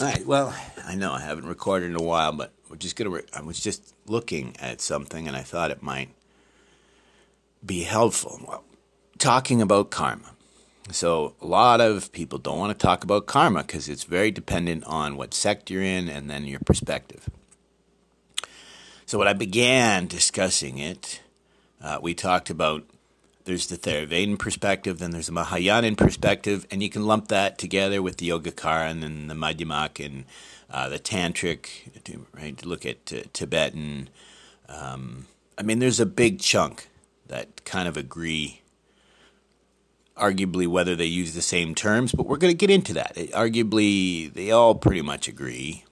All right. Well, I know I haven't recorded in a while, but we're just gonna. Re- I was just looking at something, and I thought it might be helpful. Well, talking about karma. So a lot of people don't want to talk about karma because it's very dependent on what sect you're in and then your perspective. So when I began discussing it, uh, we talked about there's the Theravada perspective, then there's the Mahayanan perspective, and you can lump that together with the Yogacara and then the Madhyamak and uh, the Tantric, right? Look at uh, Tibetan. Um, I mean, there's a big chunk that kind of agree, arguably, whether they use the same terms, but we're going to get into that. It, arguably, they all pretty much agree,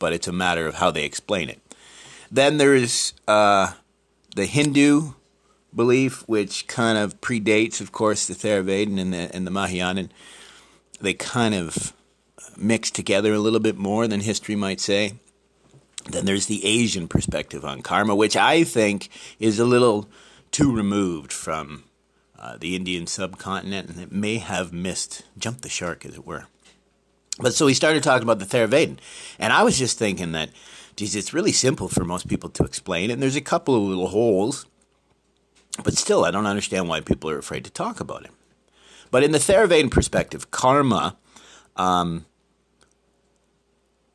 but it's a matter of how they explain it. Then there's uh, the Hindu belief, which kind of predates, of course, the Theravada and the, and the Mahayanan. They kind of mix together a little bit more than history might say. Then there's the Asian perspective on karma, which I think is a little too removed from uh, the Indian subcontinent, and it may have missed, jumped the shark, as it were. But so we started talking about the Theravada, and I was just thinking that, geez, it's really simple for most people to explain, and there's a couple of little holes, but still, I don't understand why people are afraid to talk about it. But in the Theravada perspective, karma, um,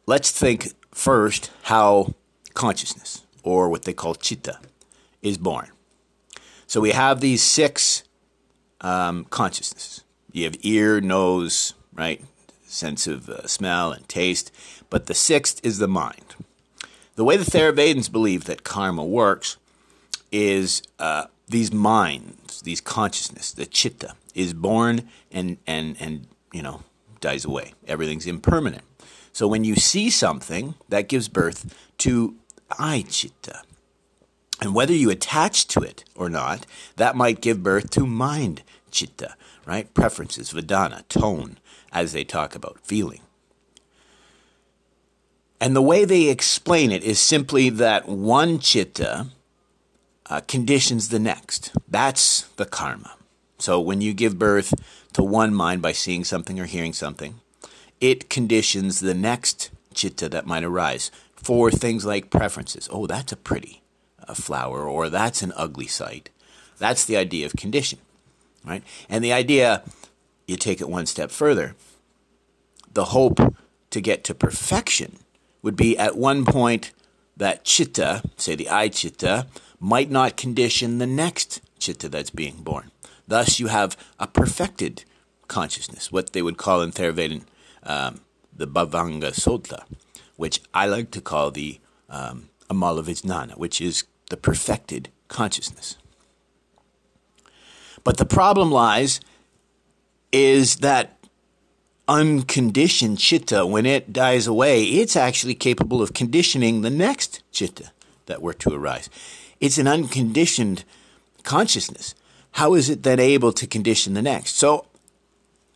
let's think first how consciousness, or what they call chitta, is born. So we have these six um, consciousnesses. You have ear, nose, right, sense of uh, smell and taste, but the sixth is the mind. The way the Theravadins believe that karma works is uh, these minds, these consciousness, the chitta, is born and and and you know dies away. Everything's impermanent. So when you see something, that gives birth to I chitta. And whether you attach to it or not, that might give birth to mind chitta, right? Preferences, vedana, tone, as they talk about feeling. And the way they explain it is simply that one chitta uh, conditions the next. That's the karma. So when you give birth to one mind by seeing something or hearing something, it conditions the next chitta that might arise for things like preferences. Oh, that's a pretty uh, flower, or that's an ugly sight. That's the idea of condition, right? And the idea, you take it one step further, the hope to get to perfection would be at one point that chitta, say the eye chitta, might not condition the next chitta that's being born. Thus, you have a perfected consciousness, what they would call in Theravada um, the Bhavanga Sota, which I like to call the um, Amalavijnana, which is the perfected consciousness. But the problem lies is that unconditioned chitta, when it dies away, it's actually capable of conditioning the next chitta that were to arise. It's an unconditioned consciousness. How is it then able to condition the next? So,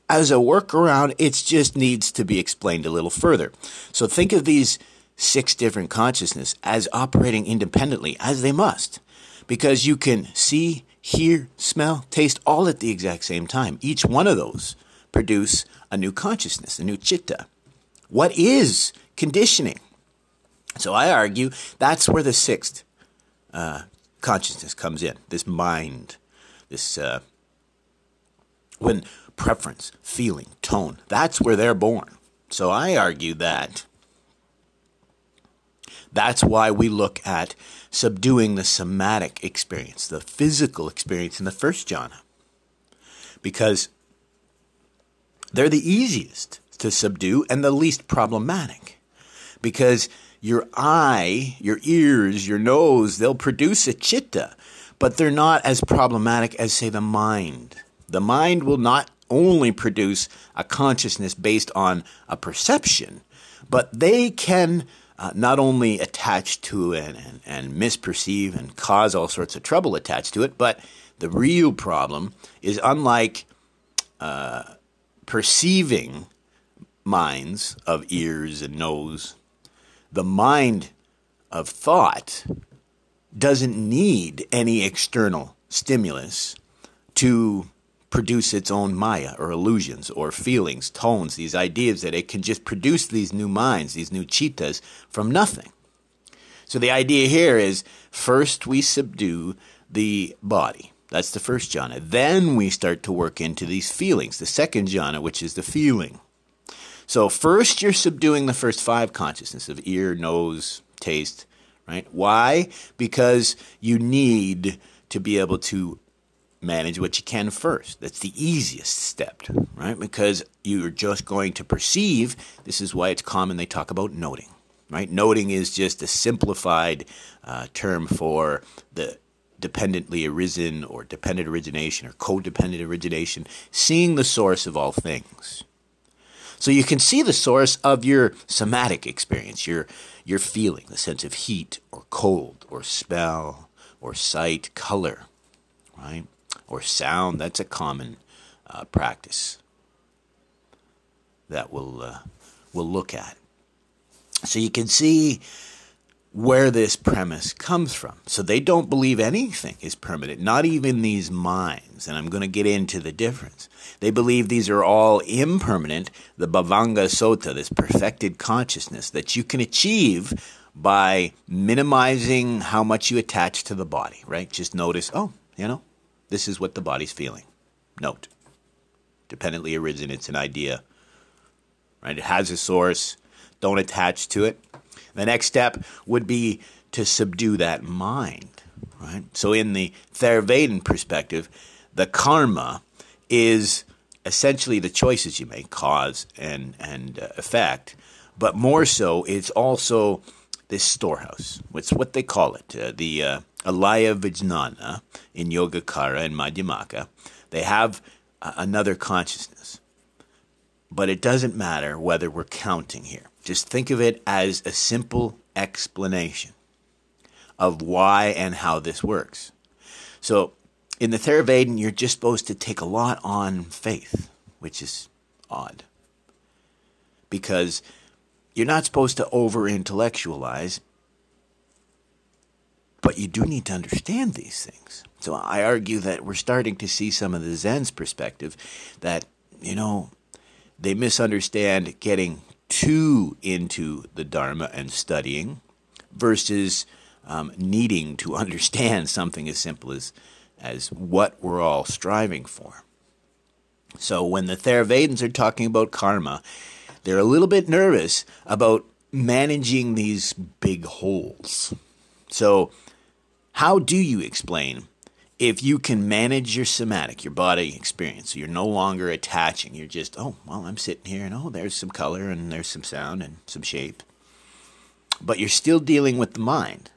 as a workaround, it just needs to be explained a little further. So, think of these six different consciousness as operating independently, as they must, because you can see, hear, smell, taste all at the exact same time. Each one of those produce a new consciousness, a new chitta. What is conditioning? So I argue that's where the sixth uh, consciousness comes in, this mind, this uh, when preference, feeling, tone, that's where they're born. So I argue that that's why we look at subduing the somatic experience, the physical experience in the first jhana. Because they're the easiest to subdue and the least problematic. Because your eye, your ears, your nose, they'll produce a chitta, but they're not as problematic as, say, the mind. The mind will not only produce a consciousness based on a perception, but they can uh, not only attach to it and, and misperceive and cause all sorts of trouble attached to it, but the real problem is unlike uh, perceiving minds of ears and nose the mind of thought doesn't need any external stimulus to produce its own maya or illusions or feelings, tones, these ideas that it can just produce these new minds, these new chittas from nothing. So the idea here is first we subdue the body. That's the first jhana. Then we start to work into these feelings, the second jhana, which is the feeling. So first you're subduing the first five consciousness of ear, nose, taste, right? Why? Because you need to be able to manage what you can first. That's the easiest step, right? Because you're just going to perceive. This is why it's common they talk about noting, right? Noting is just a simplified uh, term for the dependently arisen or dependent origination or codependent origination, seeing the source of all things. So you can see the source of your somatic experience, your your feeling, the sense of heat or cold or smell or sight, color, right? Or sound. That's a common uh, practice that we'll uh, we'll look at. So you can see where this premise comes from. So they don't believe anything is permanent, not even these minds. And I'm going to get into the difference. They believe these are all impermanent, the Bhavanga Sota, this perfected consciousness that you can achieve by minimizing how much you attach to the body, right? Just notice, oh, you know, this is what the body's feeling. Note. Dependently arisen, it's an idea, right? It has a source. Don't attach to it the next step would be to subdue that mind, right? So, in the Theravada perspective, the karma is essentially the choices you make, cause and and uh, effect, but more so, it's also this storehouse. It's what they call it, uh, the uh, alaya vijnana in Yogacara and Madhyamaka. They have uh, another consciousness, but it doesn't matter whether we're counting here. Just think of it as a simple explanation of why and how this works. So, in the Theravada, you're just supposed to take a lot on faith, which is odd. Because you're not supposed to over intellectualize, but you do need to understand these things. So I argue that we're starting to see some of the Zen's perspective that, you know, they misunderstand getting too into the Dharma and studying versus um, needing to understand something as simple as, as what we're all striving for. So when the Theravadins are talking about karma, they're a little bit nervous about managing these big holes. So, how do you explain if you can manage your somatic, your body experience, so you're no longer attaching, you're just, oh, well, I'm sitting here and oh, there's some color and there's some sound and some shape. But you're still dealing with the mind.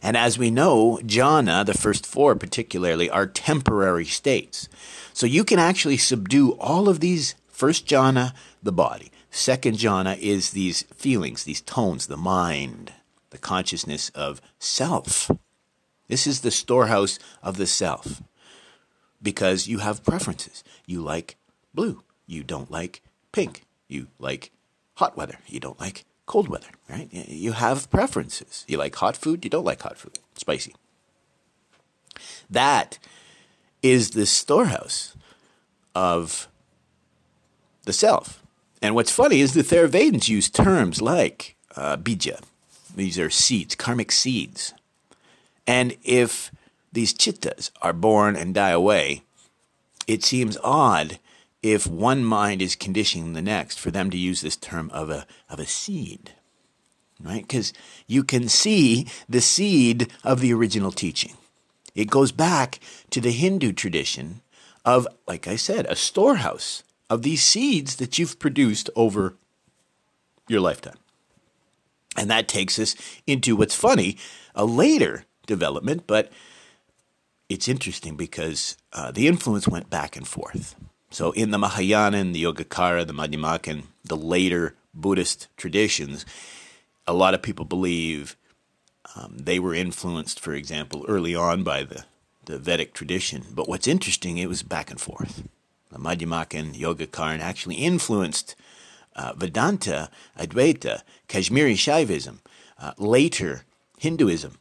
And as we know, jhana, the first four particularly, are temporary states. So you can actually subdue all of these first jhana, the body. Second jhana is these feelings, these tones, the mind, the consciousness of self. This is the storehouse of the self because you have preferences. You like blue. You don't like pink. You like hot weather. You don't like cold weather, right? You have preferences. You like hot food. You don't like hot food. Spicy. That is the storehouse of the self. And what's funny is the Theravadins use terms like uh, bija. These are seeds, karmic seeds. And if these chittas are born and die away, it seems odd if one mind is conditioning the next for them to use this term of a, of a seed, right? Because you can see the seed of the original teaching. It goes back to the Hindu tradition of, like I said, a storehouse of these seeds that you've produced over your lifetime. And that takes us into what's funny, a later development, but it's interesting because uh, the influence went back and forth. So in the Mahayana and the Yogacara, the Madhyamaka, and the later Buddhist traditions, a lot of people believe um, they were influenced, for example, early on by the, the Vedic tradition. But what's interesting, it was back and forth. The Madhyamaka and Yogacaran actually influenced uh, Vedanta, Advaita, Kashmiri Shaivism, uh, later Hinduism,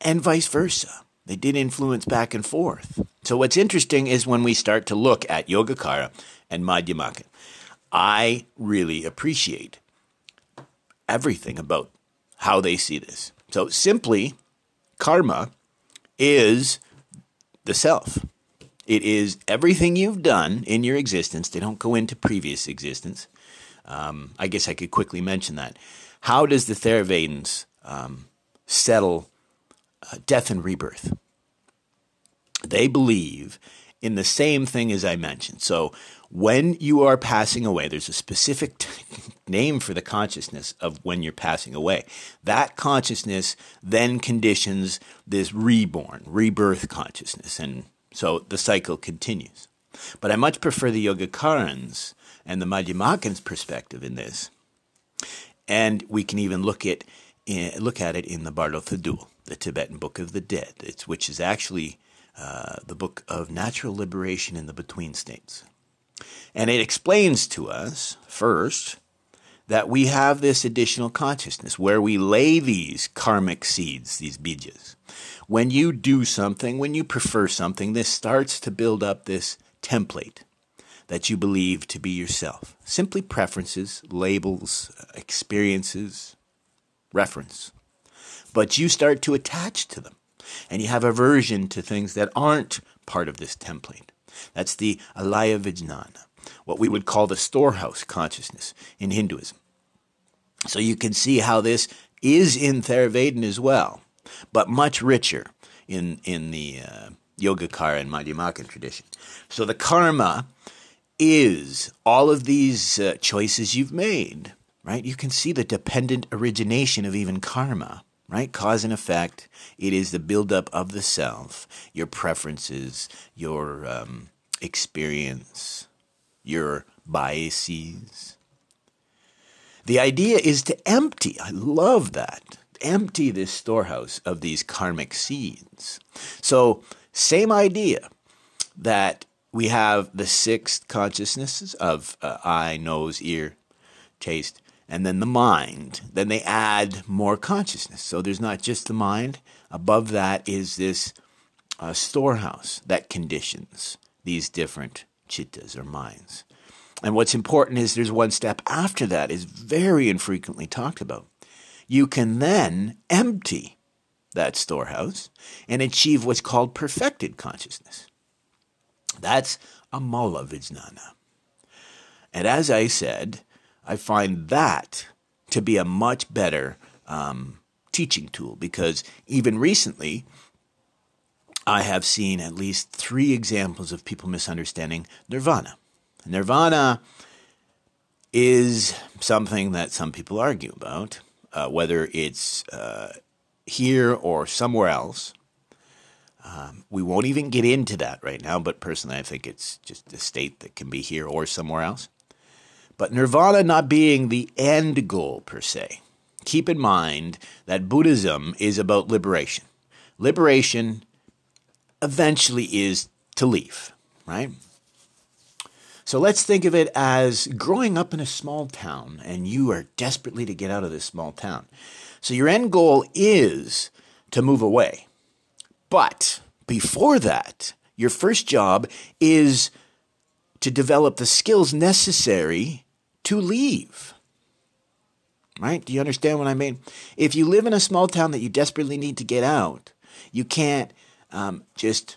and vice versa. They did influence back and forth. So what's interesting is when we start to look at Yogacara and Madhyamaka, I really appreciate everything about how they see this. So simply, karma is the self. It is everything you've done in your existence. They don't go into previous existence. Um, I guess I could quickly mention that. How does the Theravadins um, settle death and rebirth? They believe in the same thing as I mentioned. So when you are passing away, there's a specific name for the consciousness of when you're passing away. That consciousness then conditions this reborn, rebirth consciousness. And so the cycle continues. But I much prefer the Yogacarans and the Madhyamakans perspective in this. And we can even look at, look at it in the Bardo Thodol, the Tibetan Book of the Dead, which is actually uh, the book of natural liberation in the between states. And it explains to us, first, that we have this additional consciousness where we lay these karmic seeds, these bijas. When you do something, when you prefer something, this starts to build up this template that you believe to be yourself. Simply preferences, labels, experiences, reference. But you start to attach to them, and you have aversion to things that aren't part of this template. That's the alaya vijnana, what we would call the storehouse consciousness in Hinduism. So you can see how this is in Theravada as well, but much richer in, in the uh, Yogacara and Madhyamaka tradition. So the karma is all of these uh, choices you've made, right? You can see the dependent origination of even karma, right? Cause and effect. It is the buildup of the self, your preferences, your um, experience, your biases. The idea is to empty. I love that. Empty this storehouse of these karmic seeds. So, same idea that we have the six consciousnesses of uh, eye, nose, ear, taste, and then the mind. Then they add more consciousness. So there's not just the mind. Above that is this uh, storehouse that conditions these different chittas or minds. And what's important is there's one step after that is very infrequently talked about. You can then empty that storehouse and achieve what's called perfected consciousness. That's amala vijnana. And as I said, I find that to be a much better um, teaching tool because even recently, I have seen at least three examples of people misunderstanding nirvana. Nirvana is something that some people argue about, uh, whether it's uh, here or somewhere else. Um, we won't even get into that right now, but personally, I think it's just a state that can be here or somewhere else. But nirvana not being the end goal per se. Keep in mind that Buddhism is about liberation. Liberation eventually is to leave, right? So let's think of it as growing up in a small town and you are desperately to get out of this small town. So your end goal is to move away. But before that, your first job is to develop the skills necessary to leave. Right? Do you understand what I mean? If you live in a small town that you desperately need to get out, you can't um, just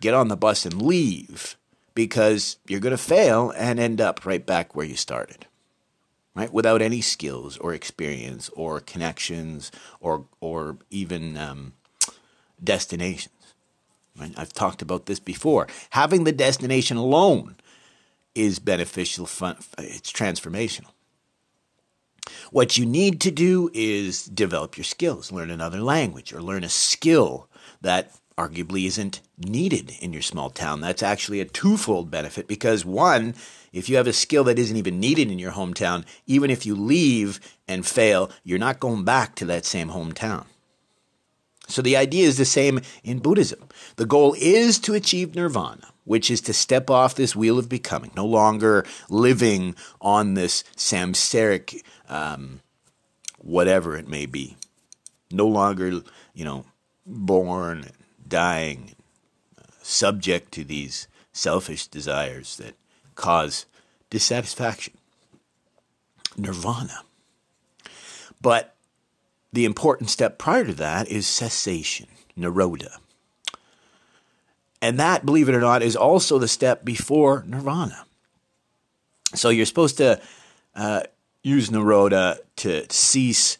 get on the bus and leave because you're going to fail and end up right back where you started right? Without any skills or experience or connections or or even um, destinations. Right? I've talked about this before. Having the destination alone is beneficial. Fun, it's transformational. What you need to do is develop your skills, learn another language, or learn a skill that arguably isn't needed in your small town. That's actually a twofold benefit because one, if you have a skill that isn't even needed in your hometown, even if you leave and fail, you're not going back to that same hometown. So the idea is the same in Buddhism. The goal is to achieve nirvana, which is to step off this wheel of becoming, no longer living on this samsaric, um, whatever it may be, no longer, you know, born dying, uh, subject to these selfish desires that cause dissatisfaction. Nirvana. But the important step prior to that is cessation, nirodha. And that, believe it or not, is also the step before nirvana. So you're supposed to uh, use nirodha to cease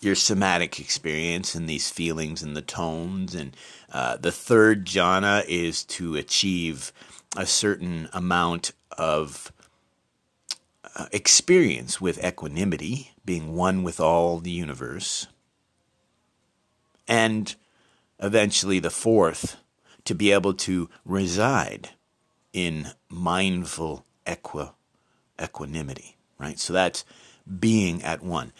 your somatic experience and these feelings and the tones. And uh, the third jhana is to achieve a certain amount of uh, experience with equanimity, being one with all the universe. And eventually, the fourth to be able to reside in mindful equi- equanimity, right? So that's being at one.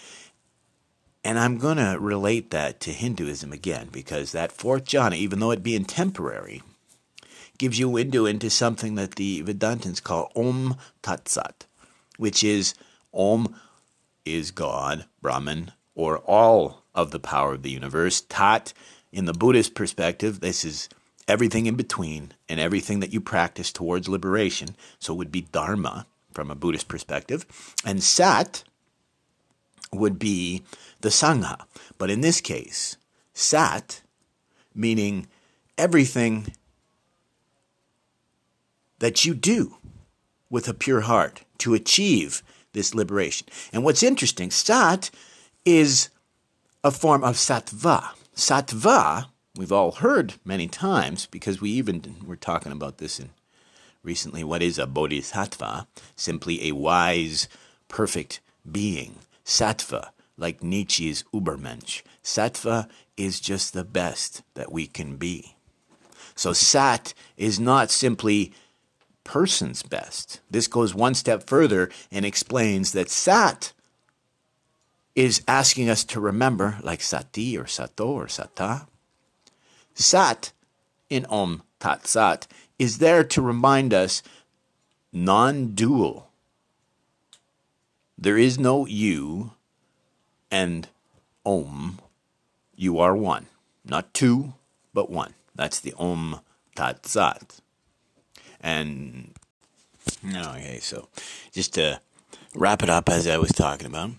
And I'm going to relate that to Hinduism again because that fourth jhana, even though it being temporary, gives you window into something that the Vedantins call Om Tat Sat, which is Om is God, Brahman, or all of the power of the universe. Tat, in the Buddhist perspective, this is everything in between and everything that you practice towards liberation. So it would be Dharma from a Buddhist perspective. And Sat would be the Sangha. But in this case, Sat, meaning everything that you do with a pure heart to achieve this liberation. And what's interesting, Sat is a form of Sattva. Sattva we've all heard many times because we even were talking about this in recently. What is a bodhisattva? Simply a wise, perfect being. Sattva, like Nietzsche's Übermensch. Sattva is just the best that we can be. So sat is not simply person's best. This goes one step further and explains that sat is asking us to remember, like sati or sato or sata, Sat in Om Tat Sat is there to remind us non dual. There is no you and Om. You are one. Not two, but one. That's the Om Tat Sat. And, okay, so just to wrap it up as I was talking about,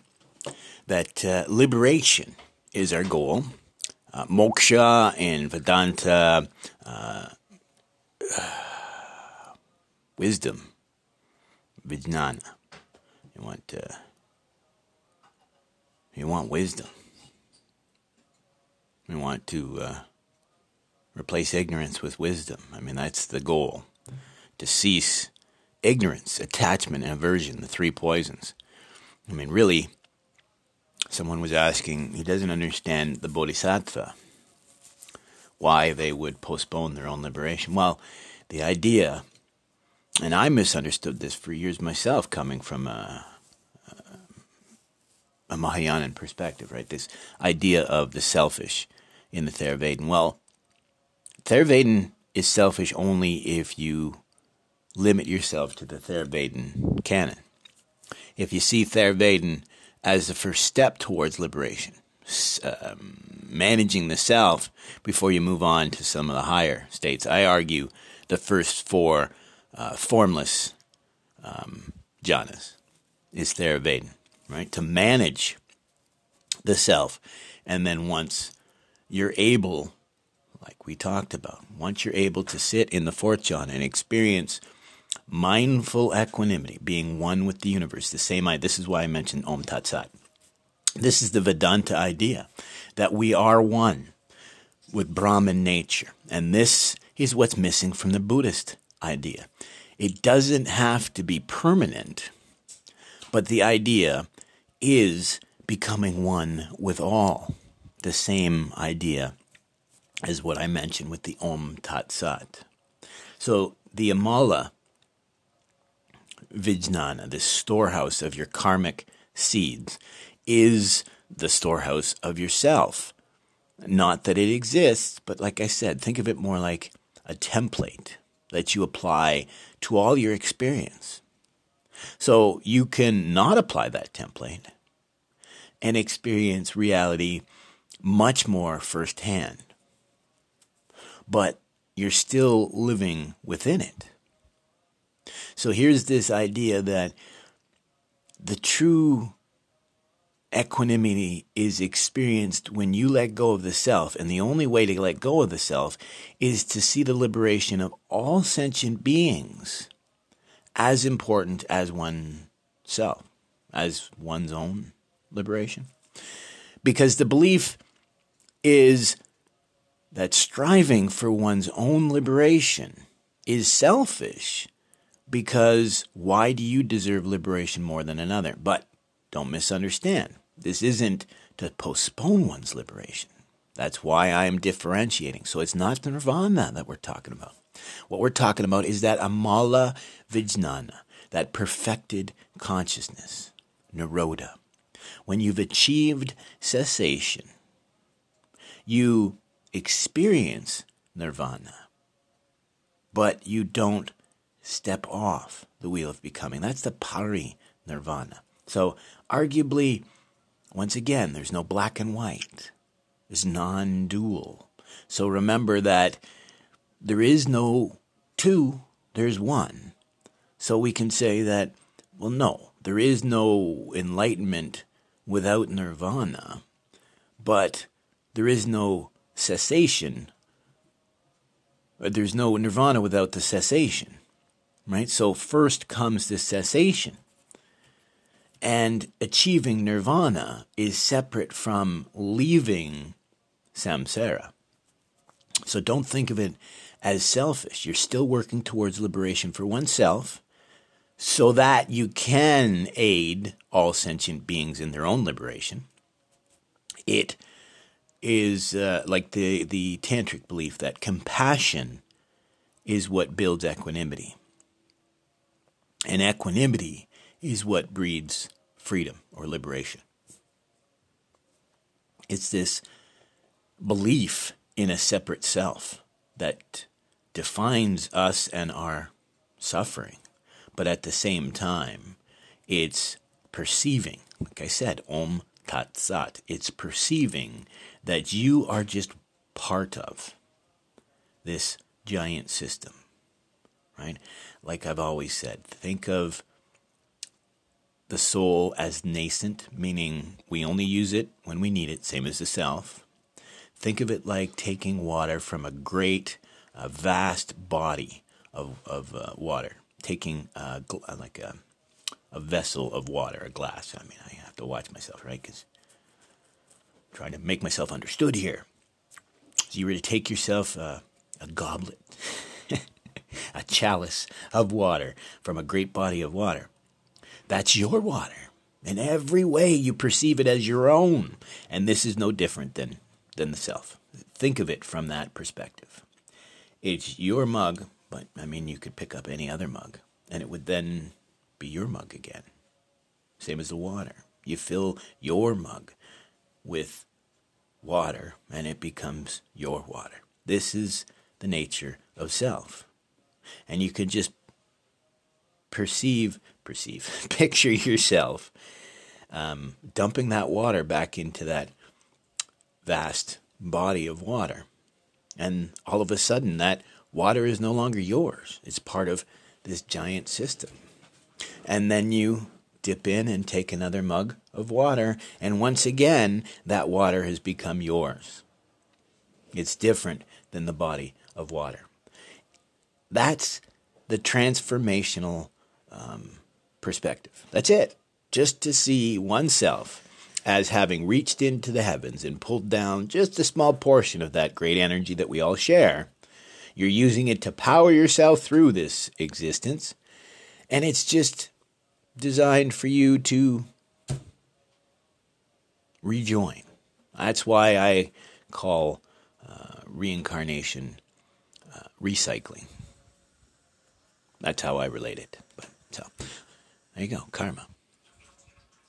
that uh, liberation is our goal uh, moksha and Vedanta, uh, wisdom, vijnana. You want uh, you want wisdom. We want to uh, replace ignorance with wisdom. I mean, that's the goal to cease ignorance, attachment, and aversion, the three poisons. I mean, really someone was asking, he doesn't understand the bodhisattva, why they would postpone their own liberation. Well, the idea, and I misunderstood this for years myself, coming from a, a Mahayanan perspective, right? This idea of the selfish in the Theravada. Well, Theravada is selfish only if you limit yourself to the Theravada canon. If you see Theravada as the first step towards liberation, um, managing the self before you move on to some of the higher states. I argue the first four uh, formless um, jhanas is Theravada, right? To manage the self. And then once you're able, like we talked about, once you're able to sit in the fourth jhana and experience mindful equanimity, being one with the universe. The same I this is why I mentioned Om Tat Sat. This is the Vedanta idea that we are one with Brahman nature. And this is what's missing from the Buddhist idea. It doesn't have to be permanent, but the idea is becoming one with all. The same idea as what I mentioned with the Om Tat Sat. So the Amala Vijnana, this storehouse of your karmic seeds, is the storehouse of yourself. Not that it exists, but like I said, think of it more like a template that you apply to all your experience. So you can not apply that template and experience reality much more firsthand. but you're still living within it. So here's this idea that the true equanimity is experienced when you let go of the self. And the only way to let go of the self is to see the liberation of all sentient beings as important as oneself, as one's own liberation. Because the belief is that striving for one's own liberation is selfish because why do you deserve liberation more than another? But don't misunderstand. This isn't to postpone one's liberation. That's why I am differentiating. So it's not nirvana that we're talking about. What we're talking about is that amala vijnana, that perfected consciousness, nirodha. When you've achieved cessation, you experience nirvana, but you don't step off the wheel of becoming. That's the pari nirvana. So, arguably, once again, there's no black and white. It's non dual. So remember that there is no two, there's one. So we can say that, well, no, there is no enlightenment without nirvana, but there is no cessation. There's no nirvana without the cessation, right? So first comes the cessation. And achieving nirvana is separate from leaving samsara. So don't think of it as selfish. You're still working towards liberation for oneself so that you can aid all sentient beings in their own liberation. It is uh, like the, the tantric belief that compassion is what builds equanimity. And equanimity is what breeds freedom or liberation. It's this belief in a separate self that defines us and our suffering. But at the same time, it's perceiving, like I said, Om Tat Sat, it's perceiving that you are just part of this giant system, right? Like I've always said, think of the soul as nascent, meaning we only use it when we need it, same as the self. Think of it like taking water from a great, a vast body of, of uh, water, taking uh, gl- like a, a vessel of water, a glass. I mean, I have to watch myself, right? Because trying to make myself understood here. So you were to take yourself uh, a goblet, a chalice of water from a great body of water. That's your water. In every way, you perceive it as your own. And this is no different than, than the self. Think of it from that perspective. It's your mug, but I mean, you could pick up any other mug, and it would then be your mug again. Same as the water. You fill your mug with water, and it becomes your water. This is the nature of self. And you can just perceive, perceive, picture yourself um, dumping that water back into that vast body of water. And all of a sudden, that water is no longer yours. It's part of this giant system. And then you dip in and take another mug of water, and once again, that water has become yours. It's different than the body of water. That's the transformational um, perspective. That's it. Just to see oneself as having reached into the heavens and pulled down just a small portion of that great energy that we all share. You're using it to power yourself through this existence. And it's just designed for you to rejoin. That's why I call uh, reincarnation uh, recycling. That's how I relate it. But so there you go, karma.